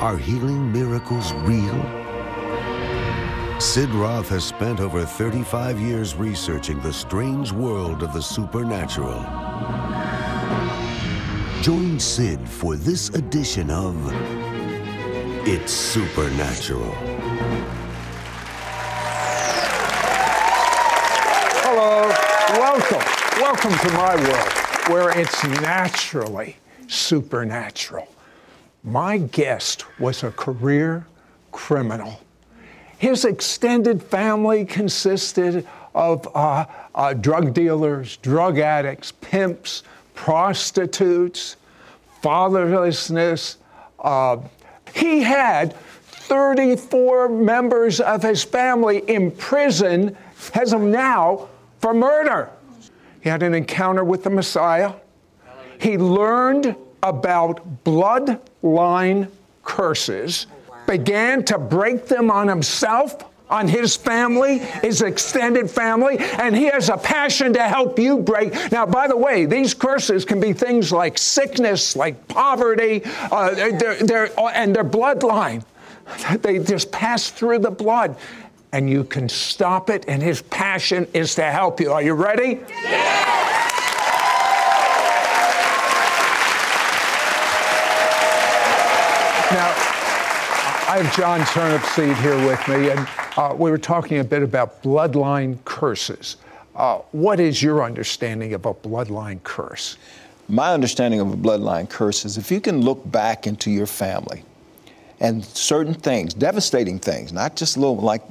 Are healing miracles real? Sid Roth has spent over 35 years researching the strange world of the supernatural. Join Sid for this edition of It's Supernatural. Hello, welcome. Welcome to my world where it's naturally supernatural. My guest was a career criminal. His extended family consisted of uh, uh, drug dealers, drug addicts, pimps, prostitutes, fatherlessness. Uh, he had 34 members of his family in prison as of now for murder. He had an encounter with the Messiah. He learned about bloodline curses, began to break them on himself, on his family, his extended family, and he has a passion to help you break. Now, by the way, these curses can be things like sickness, like poverty, uh, they're, they're, and their bloodline. They just pass through the blood and you can stop it, and his passion is to help you. Are you ready? Yeah! I have John Turnipseed here with me, and uh, we were talking a bit about bloodline curses. Uh, what is your understanding of a bloodline curse? My understanding of a bloodline curse is if you can look back into your family and certain things, devastating things, not just little like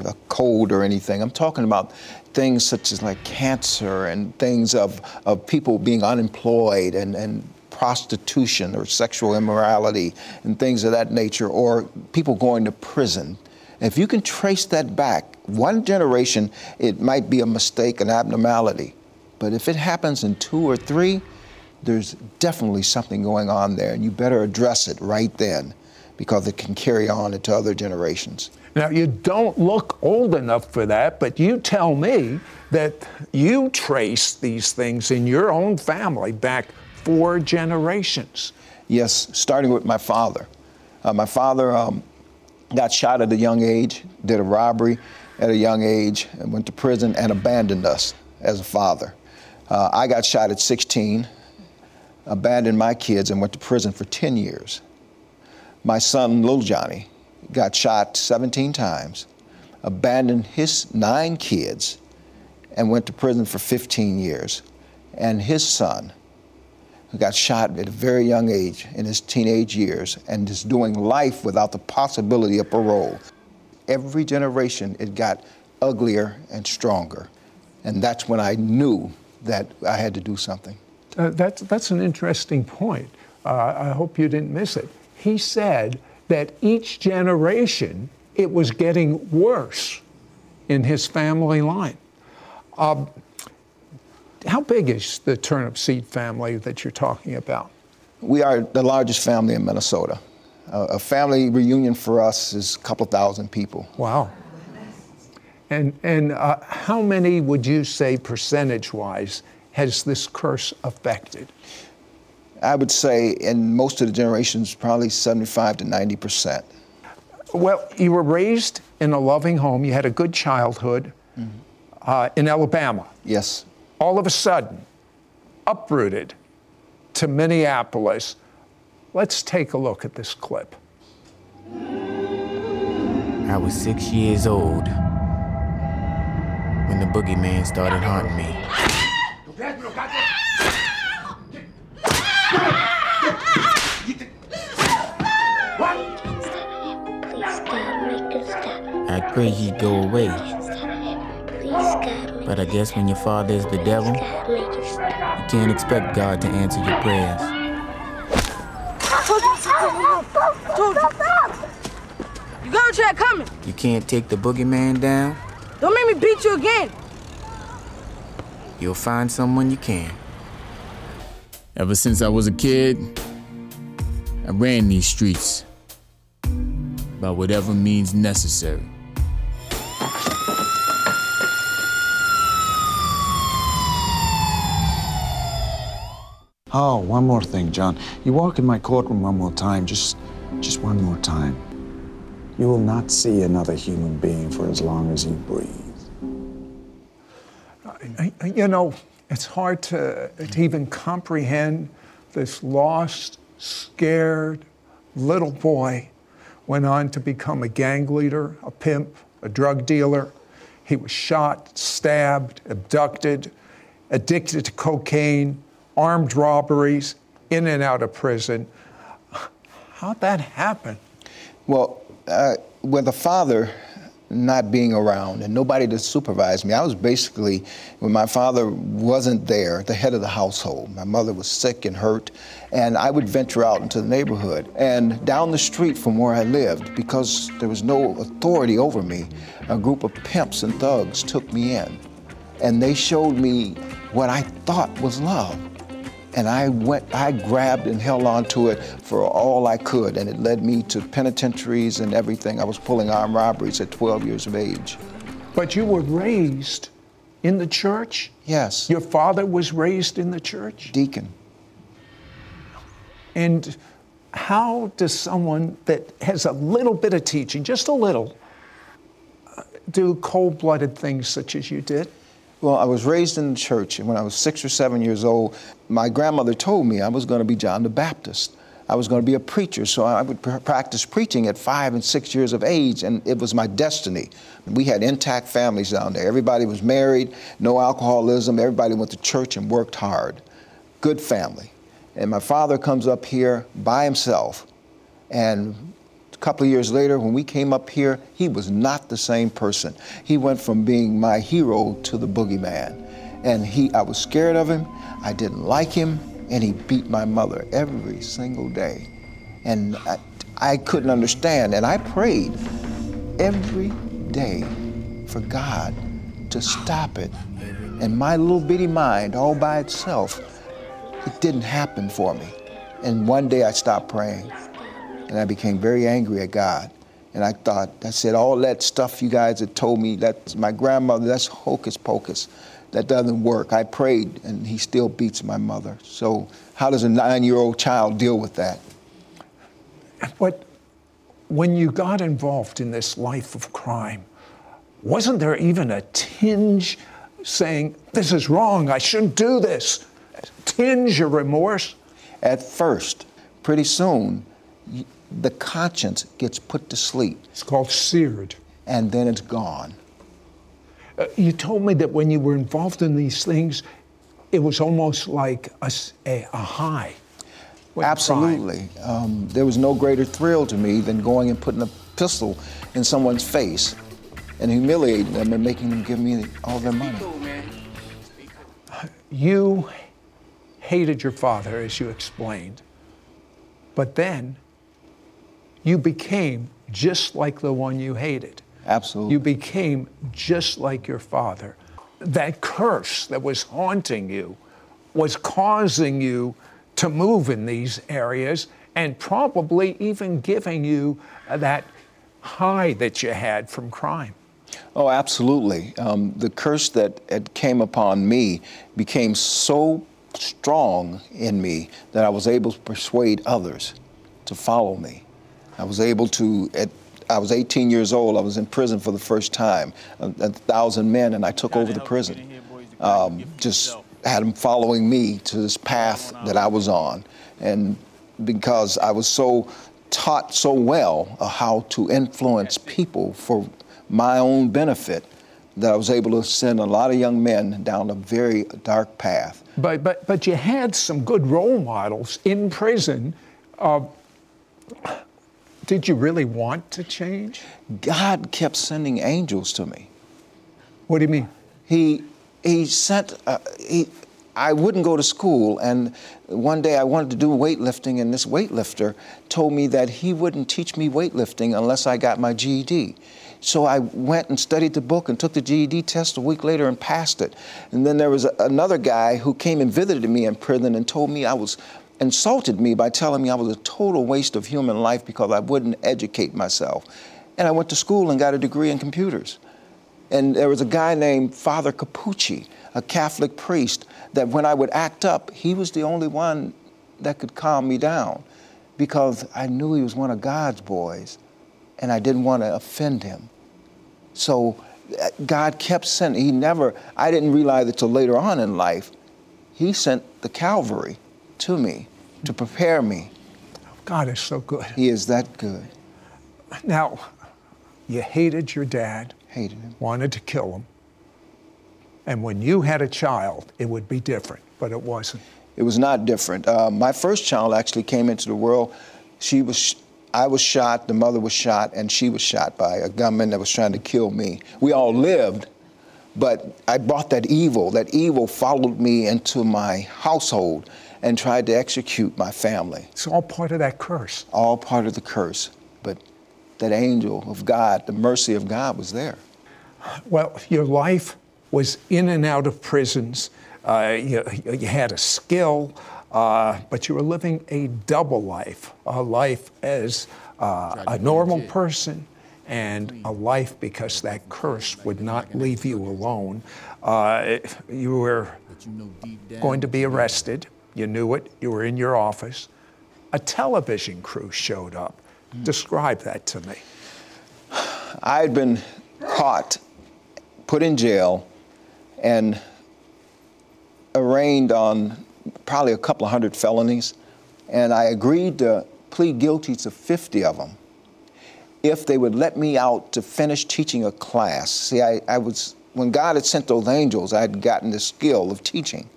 a cold or anything. I'm talking about things such as like cancer and things of, of people being unemployed and, and prostitution or sexual immorality and things of that nature, or people going to prison. If you can trace that back, one generation, it might be a mistake, an abnormality. But if it happens in two or three, there's definitely something going on there, and you better address it right then because it can carry on into other generations. Now, you don't look old enough for that, but you tell me that you trace these things in your own family back four generations. Yes, starting with my father. Uh, my father um, got shot at a young age, did a robbery at a young age, and went to prison and abandoned us as a father. Uh, I got shot at 16, abandoned my kids, and went to prison for 10 years. My son, little Johnny, got shot 17 times, abandoned his nine kids, and went to prison for 15 years. And his son, who got shot at a very young age in his teenage years and is doing life without the possibility of parole. Every generation, it got uglier and stronger. And that's when I knew that I had to do something. Uh, that's, that's an interesting point. Uh, I hope you didn't miss it. He said that each generation it was getting worse in his family line. Uh, how big is the Turnipseed family that you're talking about? We are the largest family in Minnesota. Uh, a family reunion for us is a couple thousand people. Wow. And, and uh, how many would you say, percentage wise, has this curse affected? I would say in most of the generations, probably 75 to 90 percent. Well, you were raised in a loving home. You had a good childhood mm-hmm. uh, in Alabama. Yes. All of a sudden, uprooted to Minneapolis. Let's take a look at this clip. I was six years old when the boogeyman started haunting me. I pray he'd go away. But I guess when your father is the devil, you can't expect God to answer your prayers. You gotta that coming? You can't take the boogeyman down? Don't make me beat you again. You'll find someone you can. Ever since I was a kid, I ran these streets by whatever means necessary. Oh, one more thing, John. You walk in my courtroom one more time, just just one more time. You will not see another human being for as long as you breathe. You know, it's hard to, to even comprehend this lost, scared little boy went on to become a gang leader, a pimp, a drug dealer. He was shot, stabbed, abducted, addicted to cocaine, armed robberies, in and out of prison. How'd that happen? Well, uh, with a father not being around and nobody to supervise me, I was basically, when my father wasn't there, the head of the household. My mother was sick and hurt, and I would venture out into the neighborhood. And down the street from where I lived, because there was no authority over me, a group of pimps and thugs took me in. And they showed me what I thought was love. And I went, I grabbed and held on to it for all I could, and it led me to penitentiaries and everything. I was pulling armed robberies at 12 years of age. But you were raised in the church? Yes. Your father was raised in the church? Deacon. And how does someone that has a little bit of teaching, just a little, uh, do cold blooded things such as you did? Well, I was raised in the church, and when I was six or seven years old, my grandmother told me I was going to be John the Baptist. I was going to be a preacher, so I would pr- practice preaching at five and six years of age, and it was my destiny. We had intact families down there. Everybody was married, no alcoholism, everybody went to church and worked hard. Good family. And my father comes up here by himself, and couple of years later, when we came up here, he was not the same person. He went from being my hero to the boogeyman. And he, I was scared of him. I didn't like him, and he beat my mother every single day. And I, I couldn't understand. And I prayed every day for God to stop it. And my little bitty mind, all by itself, it didn't happen for me. And one day I stopped praying, and I became very angry at God. And I thought, I said, all that stuff you guys had told me, that's my grandmother, that's hocus pocus that doesn't work. I prayed, and he still beats my mother. So, how does a nine year old child deal with that? But when you got involved in this life of crime, wasn't there even a tinge saying, This is wrong, I shouldn't do this? A tinge of remorse? At first, pretty soon, the conscience gets put to sleep. It's called seared. And then it's gone. Uh, you told me that when you were involved in these things, it was almost like a, a, a high. Absolutely. Um, there was no greater thrill to me than going and putting a pistol in someone's face and humiliating them and making them give me all their money. You hated your father, as you explained, but then you became just like the one you hated. Absolutely. You became just like your father. That curse that was haunting you was causing you to move in these areas and probably even giving you that high that you had from crime. Oh, absolutely. Um, the curse that came upon me became so strong in me that I was able to persuade others to follow me. I was able to, at I was 18 years old. I was in prison for the first time, a, a thousand men, and I took over the prison. Um, just had them following me to this path that I was on, and because I was so taught so well how to influence people for my own benefit, that I was able to send a lot of young men down a very dark path. But but but you had some good role models in prison. Uh, did you really want to change? God kept sending angels to me. What do you mean? He he sent uh, he. I wouldn't go to school. And one day I wanted to do weightlifting, and this weightlifter told me that he wouldn't teach me weightlifting unless I got my GED. So I went and studied the book and took the GED test a week later and passed it. And then there was a, another guy who came and visited me in prison and told me I was insulted me by telling me I was a total waste of human life because I wouldn't educate myself. And I went to school and got a degree in computers. And there was a guy named Father Capucci, a Catholic priest, that when I would act up, he was the only one that could calm me down because I knew he was one of God's boys and I didn't want to offend him. So uh, God kept sending, he never, I didn't realize it till later on in life, he sent the Calvary to me to prepare me. God is so good. He is that good. Now, you hated your dad, Hated him. wanted to kill him. And when you had a child, it would be different, but it wasn't. It was not different. Uh, my first child actually came into the world. She was, I was shot, the mother was shot, and she was shot by a gunman that was trying to kill me. We all lived, but I brought that evil. That evil followed me into my household and tried to execute my family. It's all part of that curse. All part of the curse. But that angel of God, the mercy of God was there. Well, your life was in and out of prisons. Uh, you, you had a skill, uh, but you were living a double life a life as uh, a normal person and a life because that curse would not leave you alone. Uh, you were going to be arrested. You knew it. You were in your office. A television crew showed up. Hmm. Describe that to me. I had been caught, put in jail, and arraigned on probably a couple of hundred felonies, and I agreed to plead guilty to 50 of them if they would let me out to finish teaching a class. See, I, I was, when God had sent those angels, I had gotten the skill of teaching.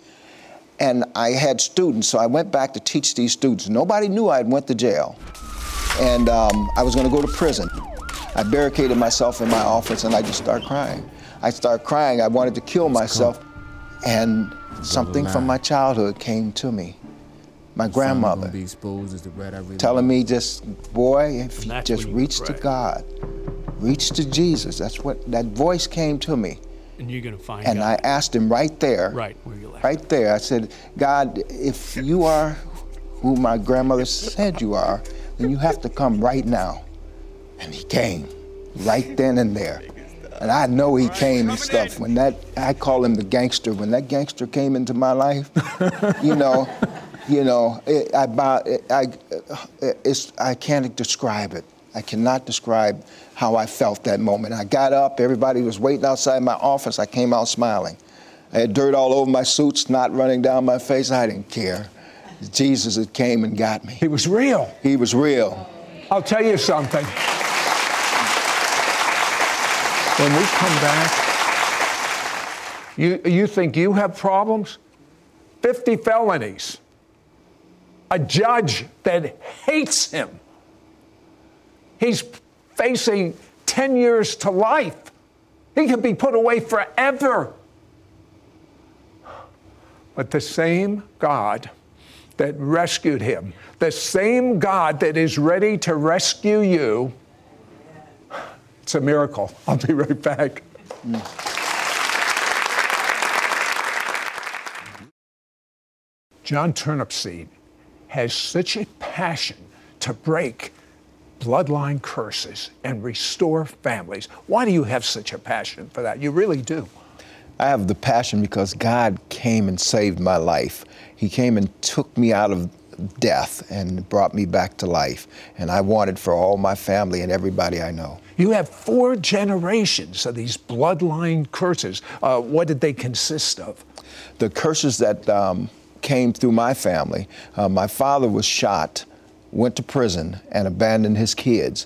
And I had students, so I went back to teach these students. Nobody knew I had went to jail. And um, I was gonna go to prison. I barricaded myself in my office and I just started crying. I started crying. I wanted to kill myself. And something from my childhood came to me. My grandmother Be exposed the rat I really telling me just, boy, if you just reach to. God, reach to Jesus. That's what that voice came to me. And you're going to find And I asked him right there, right where you left. right there. I said, God, if you are who my grandmother said you are, then you have to come right now. And he came right then and there. And I know he came and stuff. When that, I call him the gangster. When that gangster came into my life, you know, you know, it, I, I, it's, I can't describe it. I cannot describe how I felt that moment. I got up, everybody was waiting outside my office. I came out smiling. I had dirt all over my suits, not running down my face. I didn't care. Jesus had came and got me. He was real. He was real. I'll tell you something. When we come back, you, you think you have problems? 50 felonies. A judge that hates him. He's facing 10 years to life. He could be put away forever. But the same God that rescued him, the same God that is ready to rescue you, it's a miracle. I'll be right back. John Turnipseed has such a passion to break bloodline curses and restore families. Why do you have such a passion for that? You really do. I have the passion because God came and saved my life. He came and took me out of death and brought me back to life. And I want it for all my family and everybody I know. You have four generations of these bloodline curses. Uh, what did they consist of? The curses that um, came through my family uh, my father was shot, went to prison, and abandoned his kids.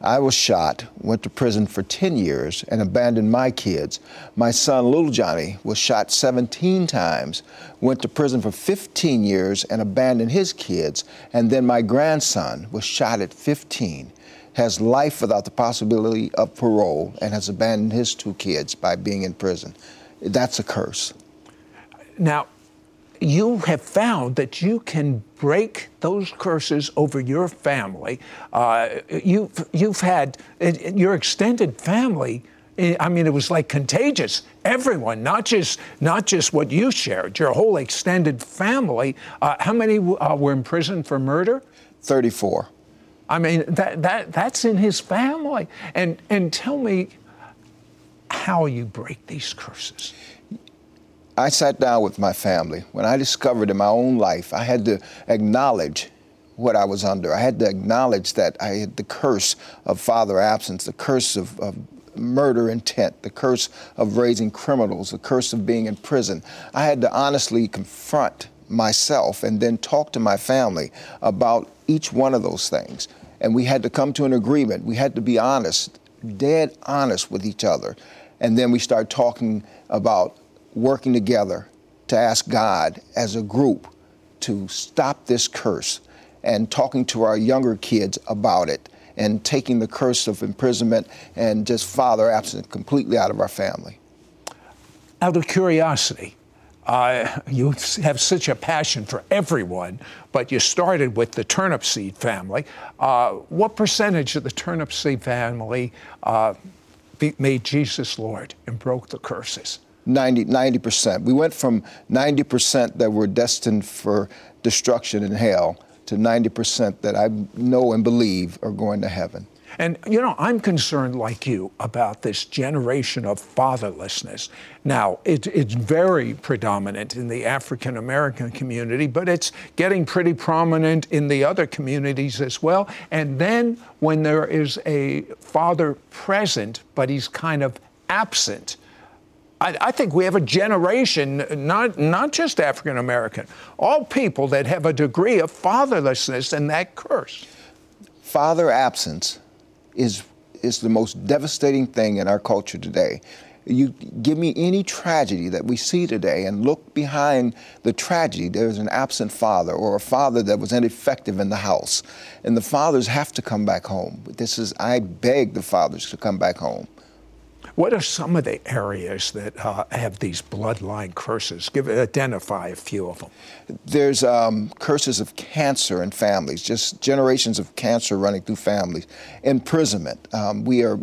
I was shot, went to prison for 10 years, and abandoned my kids. My son, Little Johnny, was shot 17 times, went to prison for 15 years, and abandoned his kids. And then my grandson was shot at 15, has life without the possibility of parole, and has abandoned his two kids by being in prison. That's a curse. Now, you have found that you can break those curses over your family. Uh, you've, you've had your extended family. I mean, it was like contagious. Everyone, not just not just what you shared, your whole extended family. Uh, how many uh, were in prison for murder? Thirty-four. I mean, that, that that's in his family. And and tell me how you break these curses. I sat down with my family. When I discovered in my own life, I had to acknowledge what I was under. I had to acknowledge that I had the curse of father absence, the curse of, of murder intent, the curse of raising criminals, the curse of being in prison. I had to honestly confront myself and then talk to my family about each one of those things. And we had to come to an agreement. We had to be honest, dead honest with each other. And then we start talking about working together to ask God as a group to stop this curse and talking to our younger kids about it and taking the curse of imprisonment and just father absent completely out of our family. Out of curiosity, uh, you have such a passion for everyone, but you started with the Turnipseed family. Uh, what percentage of the Turnipseed family uh, made Jesus Lord and broke the curses? 90, 90%. We went from 90% that were destined for destruction in hell to 90% that I know and believe are going to heaven. And, you know, I'm concerned like you about this generation of fatherlessness. Now, it, it's very predominant in the African American community, but it's getting pretty prominent in the other communities as well. And then when there is a father present, but he's kind of absent, I, I, think we have a generation, not, not just African American, all people that have a degree of fatherlessness and that curse. Father absence is, is the most devastating thing in our culture today. You give me any tragedy that we see today and look behind the tragedy, there's an absent father or a father that was ineffective in the house. And the fathers have to come back home. This is, I beg the fathers to come back home. What are some of the areas that uh, have these bloodline curses? Give identify a few of them. There's um, curses of cancer in families, just generations of cancer running through families. Imprisonment. Um, we are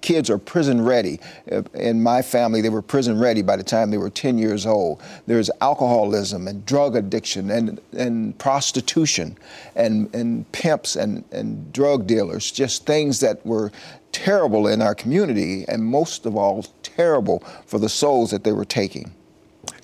kids are prison ready. Uh, in my family, they were prison ready by the time they were 10 years old. There's alcoholism and drug addiction and, and prostitution and, and pimps and, and drug dealers, just things that were terrible in our community, and most of all, terrible for the souls that they were taking.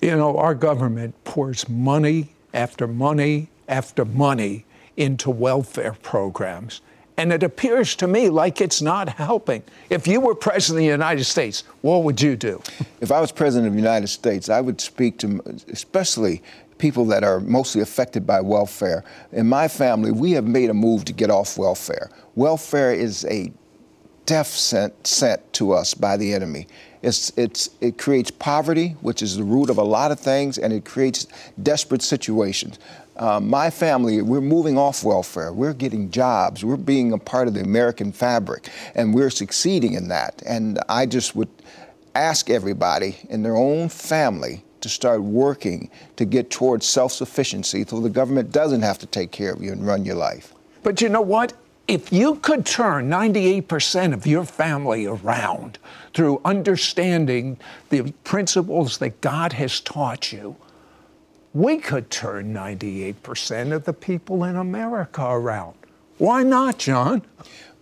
You know, our government pours money after money after money into welfare programs. And it appears to me like it's not helping. If you were president of the United States, what would you do? If I was president of the United States, I would speak to especially people that are mostly affected by welfare. In my family, we have made a move to get off welfare. Welfare is a death sent, sent to us by the enemy. It's, it's, it creates poverty, which is the root of a lot of things, and it creates desperate situations. Uh, my family, we're moving off welfare. We're getting jobs. We're being a part of the American fabric, and we're succeeding in that. And I just would ask everybody in their own family to start working to get towards self sufficiency so the government doesn't have to take care of you and run your life. But you know what? If you could turn 98% of your family around through understanding the principles that God has taught you, we could turn 98% of the people in America around. Why not, John?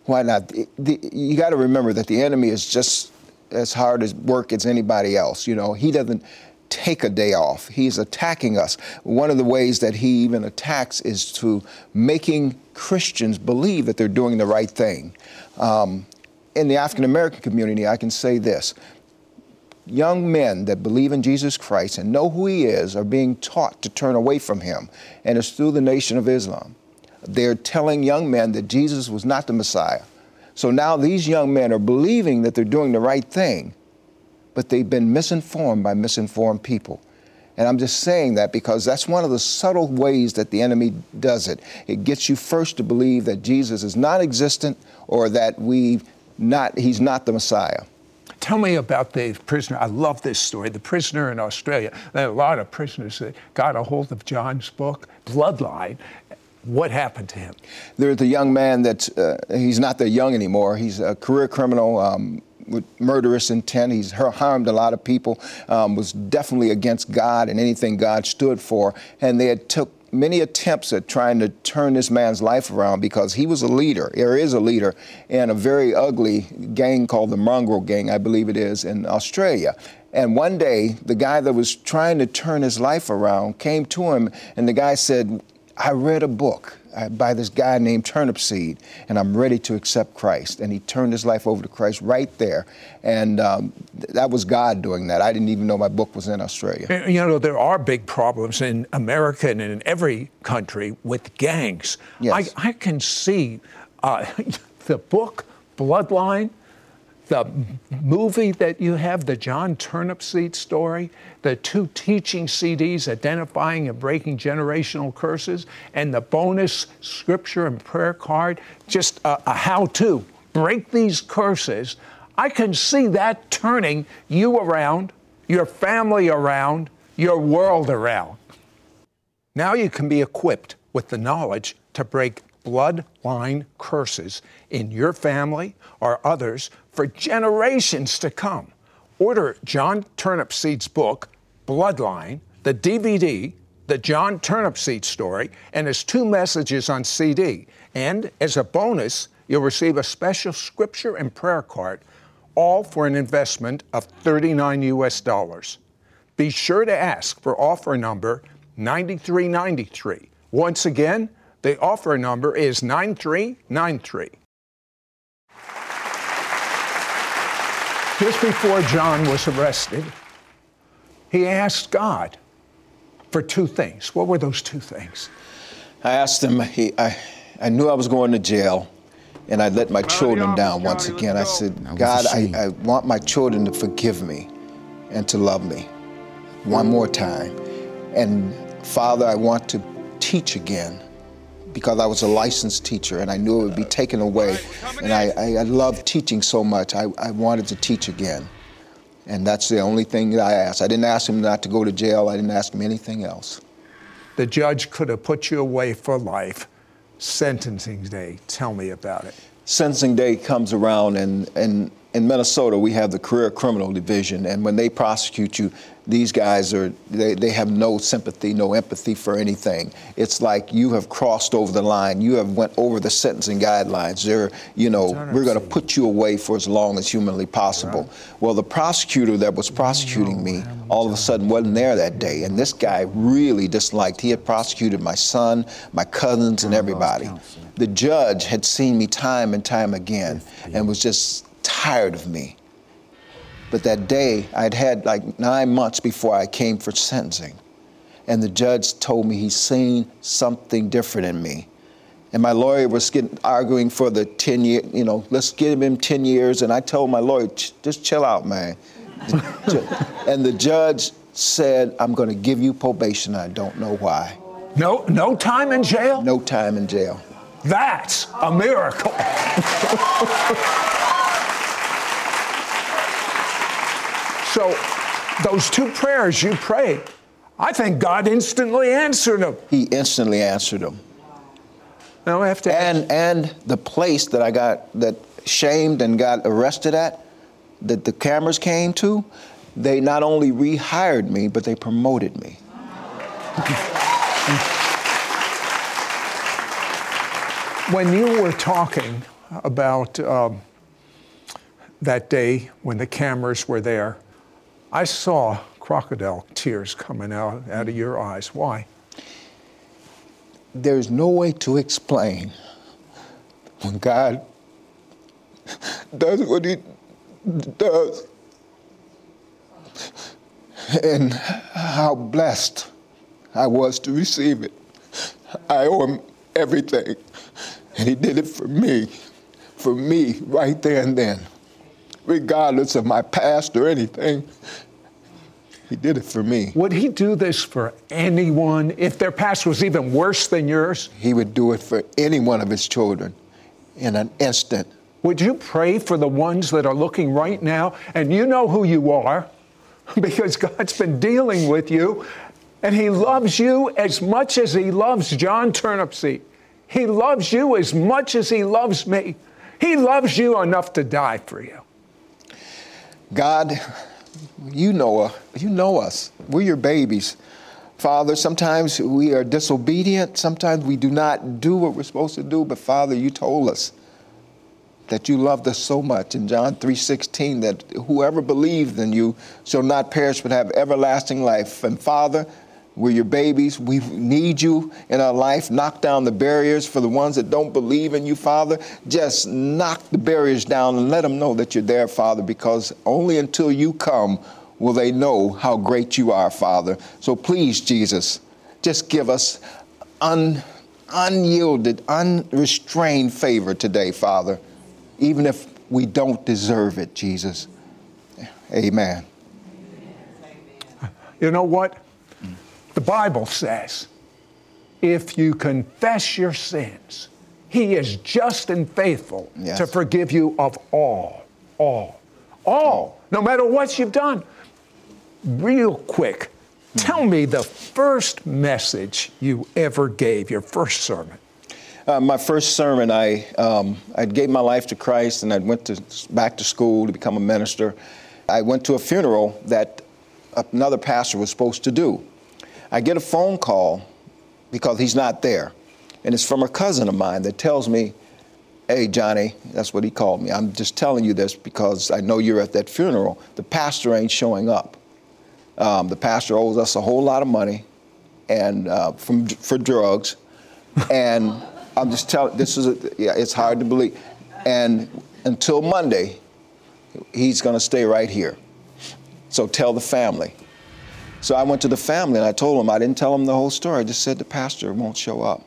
Why not? The, you got to remember that the enemy is just as hard as work as anybody else. You know, he doesn't take a day off. He's attacking us. One of the ways that he even attacks is to making Christians believe that they're doing the right thing. Um, in the African American community, I can say this young men that believe in Jesus Christ and know who He is are being taught to turn away from Him, and it's through the Nation of Islam. They're telling young men that Jesus was not the Messiah. So now these young men are believing that they're doing the right thing, but they've been misinformed by misinformed people. And I'm just saying that because that's one of the subtle ways that the enemy does it. It gets you first to believe that Jesus is not existent or that we not he's not the Messiah. tell me about the prisoner. I love this story. The prisoner in Australia. There are a lot of prisoners that got a hold of John's book, Bloodline. What happened to him? There's a young man that uh, he's not that young anymore. He's a career criminal. Um, with murderous intent. He's harmed a lot of people, um, was definitely against God and anything God stood for. And they had took many attempts at trying to turn this man's life around because he was a leader, or is a leader, in a very ugly gang called the Mongrel Gang, I believe it is, in Australia. And one day, the guy that was trying to turn his life around came to him, and the guy said, I read a book by this guy named Turnipseed, and I'm ready to accept Christ. And he turned his life over to Christ right there. And um, that was God doing that. I didn't even know my book was in Australia. You know, there are big problems in America and in every country with gangs. Yes. I, I can see uh, the book, Bloodline, the movie that you have, the John Turnipseed story, the two teaching CDs identifying and breaking generational curses, and the bonus scripture and prayer card, just a, a how to break these curses. I can see that turning you around, your family around, your world around. Now you can be equipped with the knowledge to break bloodline curses in your family or others for generations to come. Order John Turnipseed's book, Bloodline, the DVD, the John Turnipseed story, and his two messages on CD. And as a bonus, you'll receive a special scripture and prayer card, all for an investment of 39 US dollars. Be sure to ask for offer number 9393. Once again, the offer number is 9393. Just before John was arrested, he asked God for two things. What were those two things? I asked him, he, I, I knew I was going to jail and I let my children down once again. I said, God, I, I want my children to forgive me and to love me one more time. And Father, I want to teach again because I was a licensed teacher and I knew it would be taken away. And I, I, I loved teaching so much, I, I wanted to teach again. And that's the only thing that I asked. I didn't ask him not to go to jail, I didn't ask him anything else. The judge could have put you away for life. Sentencing day, tell me about it. Sentencing day comes around, and, and in Minnesota, we have the career criminal division, and when they prosecute you, these guys are they, they have no sympathy no empathy for anything. It's like you have crossed over the line. You have went over the sentencing guidelines. They're you know we're going to put you away for as long as humanly possible. Well the prosecutor that was prosecuting me all of a sudden wasn't there that day and this guy really disliked he had prosecuted my son my cousins and everybody. the judge had seen me time and time again and was just tired of me but that day, I'd had like nine months before I came for sentencing. And the judge told me he's seen something different in me. And my lawyer was getting, arguing for the 10 year, you know, let's give him 10 years. And I told my lawyer, just chill out, man. and the judge said, I'm going to give you probation. I don't know why. No, no time in jail? No time in jail. That's a miracle. So, those two prayers you prayed, I think God instantly answered them. He instantly answered them. Now I have to and and the place that I got that shamed and got arrested at, that the cameras came to, they not only rehired me, but they promoted me. when you were talking about um, that day when the cameras were there, I saw crocodile tears coming out, out of your eyes. Why? There's no way to explain when God does what He does and how blessed I was to receive it. I owe Him everything, and He did it for me, for me, right there and then regardless of my past or anything. He did it for me. Would he do this for anyone if their past was even worse than yours? He would do it for any one of his children in an instant. Would you pray for the ones that are looking right now? And you know who you are because God's been dealing with you and He loves you as much as He loves John Turnipseed. He loves you as much as He loves me. He loves you enough to die for you. God, you know, uh, you know us. We're your babies. Father, sometimes we are disobedient. Sometimes we do not do what we're supposed to do. But Father, you told us that you loved us so much in John 3:16 that whoever believes in you shall not perish but have everlasting life. And Father, we're your babies. We need you in our life. Knock down the barriers for the ones that don't believe in you, Father. Just knock the barriers down and let them know that you're there, Father, because only until you come will they know how great you are, Father. So please, Jesus, just give us un, unyielded, unrestrained favor today, Father, even if we don't deserve it, Jesus. Amen. You know what? The Bible says if you confess your sins, He is just and faithful Yes. to forgive you of all, all, all, no matter what you've done. Real quick, tell me the first message you ever gave, your first sermon. Uh, my first sermon, I um, I gave my life to Christ, and I went to back to school to become a minister. I went to a funeral that another pastor was supposed to do. I get a phone call because he's not there, and it's from a cousin of mine that tells me, "Hey, Johnny," that's what he called me. I'm just telling you this because I know you're at that funeral. The pastor ain't showing up. Um, the pastor owes us a whole lot of money, and uh, from for drugs, and I'm just telling. This is a, yeah, it's hard to believe, and until Monday, he's going to stay right here. So tell the family. So I went to the family and I told them I didn't tell them the whole story. I just said the pastor won't show up,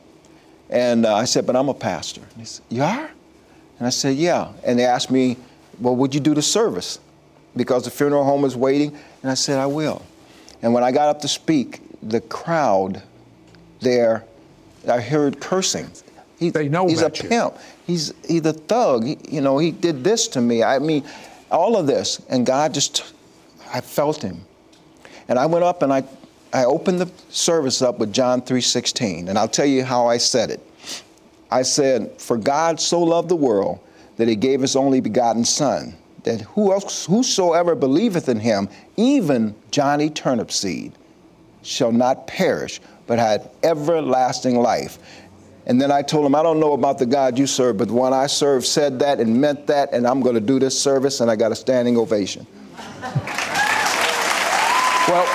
and uh, I said, but I'm a pastor. And he said, you are? And I said, yeah. And they asked me, well, would you do the service? Because the funeral home is waiting. And I said, I will. And when I got up to speak, the crowd there, I heard cursing. He, They know he's a you. pimp. He's he's a thug. He, you know, he did this to me. I mean, all of this, and God just, I felt him, and I went up and I, I opened the service up with John 3:16, and I'll tell you how I said it. I said, "For God so loved the world that He gave His only begotten Son, that who else, whosoever believeth in Him, even Johnny Turnipseed, shall not perish, but have everlasting life." And then I told him, I don't know about the God you serve, but the one I serve said that and meant that, and I'm going to do this service, and I got a standing ovation. Well,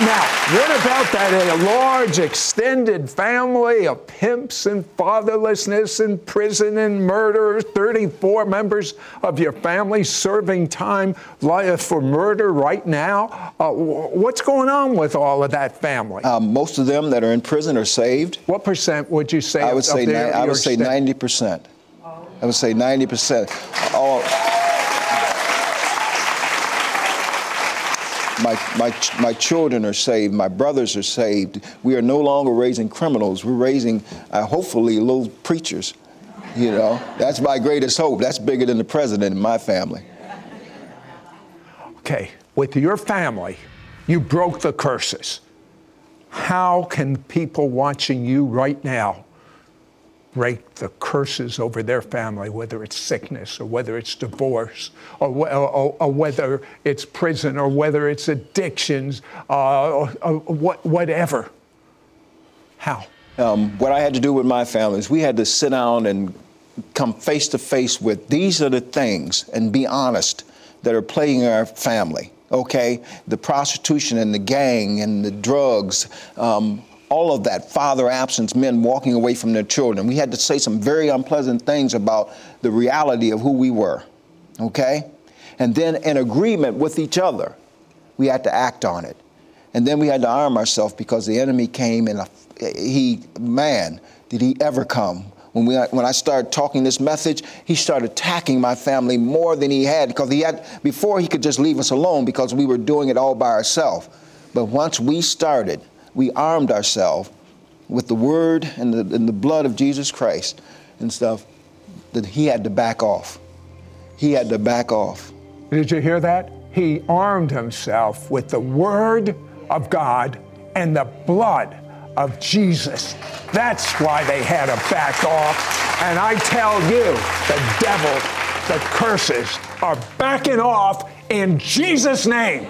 now, what about that a large extended family of pimps and fatherlessness and prison and murder? 34 members of your family serving time for murder right now. Uh, what's going on with all of that family? Um, most of them that are in prison are saved. what percent would you say? I would say of ni- I would say 90 percent. I would say 90 percent. All my, my, my children are saved. My brothers are saved. We are no longer raising criminals. We're raising, uh, hopefully, little preachers. You know, that's my greatest hope. That's bigger than the president in my family. Okay, with your family, you broke the curses. How can people watching you right now break the curses over their family, whether it's sickness or whether it's divorce or, or, or whether it's prison or whether it's addictions, uh, or, or what, whatever? How? um, what I had to do with my family is we had to sit down and come face to face with these are the things and be honest that are plaguing our family. Okay, the prostitution and the gang and the drugs, um, all of that, father absence, men walking away from their children. We had to say some very unpleasant things about the reality of who we were. Okay, and then in agreement with each other, we had to act on it. And then we had to arm ourselves because the enemy came and uh, he, man, did he ever come. When, we, when I started talking this message, he started attacking my family more than he had because he had, before he could just leave us alone because we were doing it all by ourselves. But once we started, we armed ourselves with the word and the, and the blood of Jesus Christ and stuff. that he had to back off. He had to back off. Did you hear that? He armed himself with the Word of God and the blood of Jesus. That's why they had to back off. And I tell you, the devil, the curses are backing off in Jesus' name.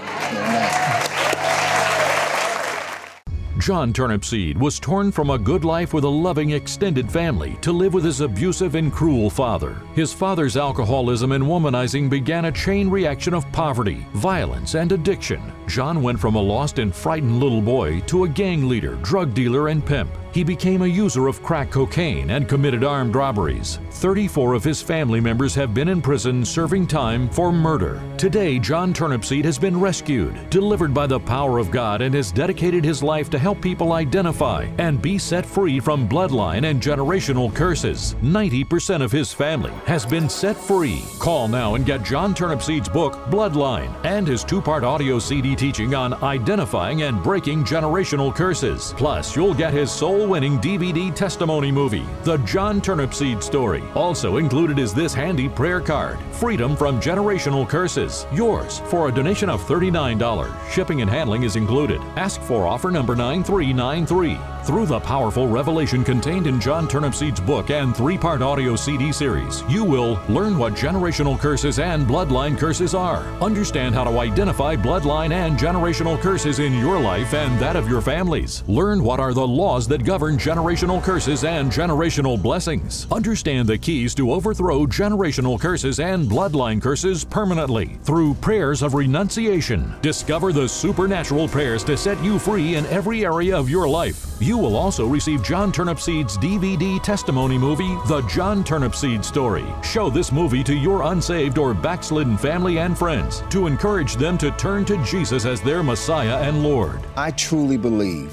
John Turnipseed was torn from a good life with a loving extended family to live with his abusive and cruel father. His father's alcoholism and womanizing began a chain reaction of poverty, violence, and addiction. John went from a lost and frightened little boy to a gang leader, drug dealer, and pimp. He became a user of crack cocaine and committed armed robberies. 34 of his family members have been in prison serving time for murder. Today, John Turnipseed has been rescued, delivered by the power of God, and has dedicated his life to help people identify and be set free from bloodline and generational curses. 90% of his family has been set free. Call now and get John Turnipseed's book, Bloodline, and his two part audio CD teaching on identifying and breaking generational curses. Plus, you'll get his soul winning DVD testimony movie, The John Turnipseed Story. Also included is this handy prayer card Freedom from Generational Curses. Yours for a donation of $39. Shipping and handling is included. Ask for offer number 9393. Through the powerful revelation contained in John Turnipseed's book and three part audio CD series, you will learn what generational curses and bloodline curses are, understand how to identify bloodline and generational curses in your life and that of your families, learn what are the laws that govern generational curses and generational blessings, understand the keys to overthrow generational curses and bloodline curses permanently through prayers of renunciation. Discover the supernatural prayers to set you free in every area of your life. You will also receive John Turnipseed's DVD testimony movie, The John Turnipseed Story. Show this movie to your unsaved or backslidden family and friends to encourage them to turn to Jesus as their Messiah and Lord. I truly believe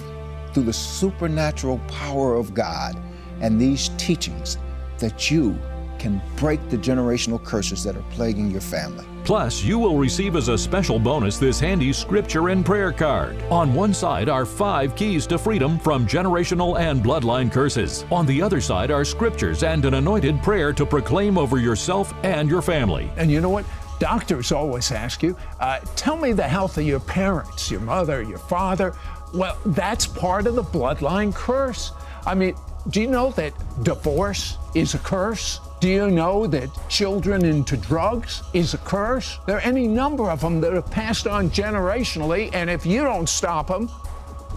through the supernatural power of God and these teachings that you can break the generational curses that are plaguing your family. Plus, you will receive as a special bonus this handy scripture and prayer card. On one side are five keys to freedom from generational and bloodline curses. On the other side are scriptures and an anointed prayer to proclaim over yourself and your family. And you know what? Doctors always ask you, uh, tell me the health of your parents, your mother, your father. Well, that's part of the bloodline curse. I mean, do you know that divorce is a curse? Do you know that children into drugs is a curse? There are any number of them that are passed on generationally, and if you don't stop them,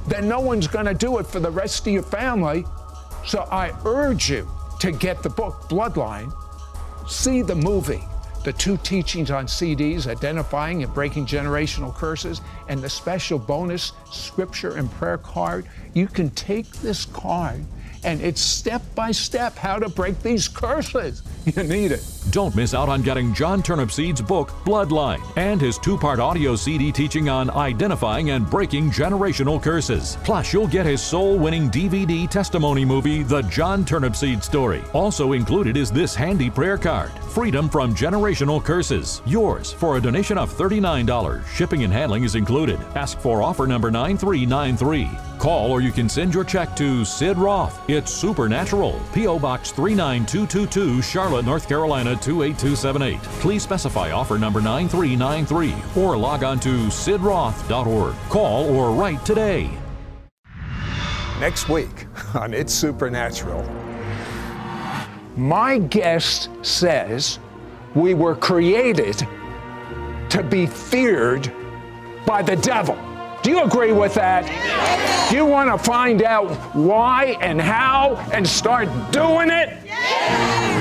then no one's going to do it for the rest of your family. So I urge you to get the book Bloodline, see the movie, the two teachings on CDs, identifying and breaking generational curses, and the special bonus scripture and prayer card. You can take this card and it's step by step how to break these curses. You need it. Don't miss out on getting John Turnipseed's book, Bloodline, and his two part audio CD teaching on identifying and breaking generational curses. Plus, you'll get his soul winning DVD testimony movie, The John Turnipseed Story. Also included is this handy prayer card Freedom from Generational Curses. Yours for a donation of $39. Shipping and handling is included. Ask for offer number 9393. Call or you can send your check to Sid Roth. It's Supernatural. P.O. Box 39222, Charlotte, North Carolina 28278. Please specify offer number 9393 or log on to sidroth.org. Call or write today. Next week on It's Supernatural, my guest says we were created to be feared by the devil. Do you agree with that? Do you want to find out why and how and start doing it?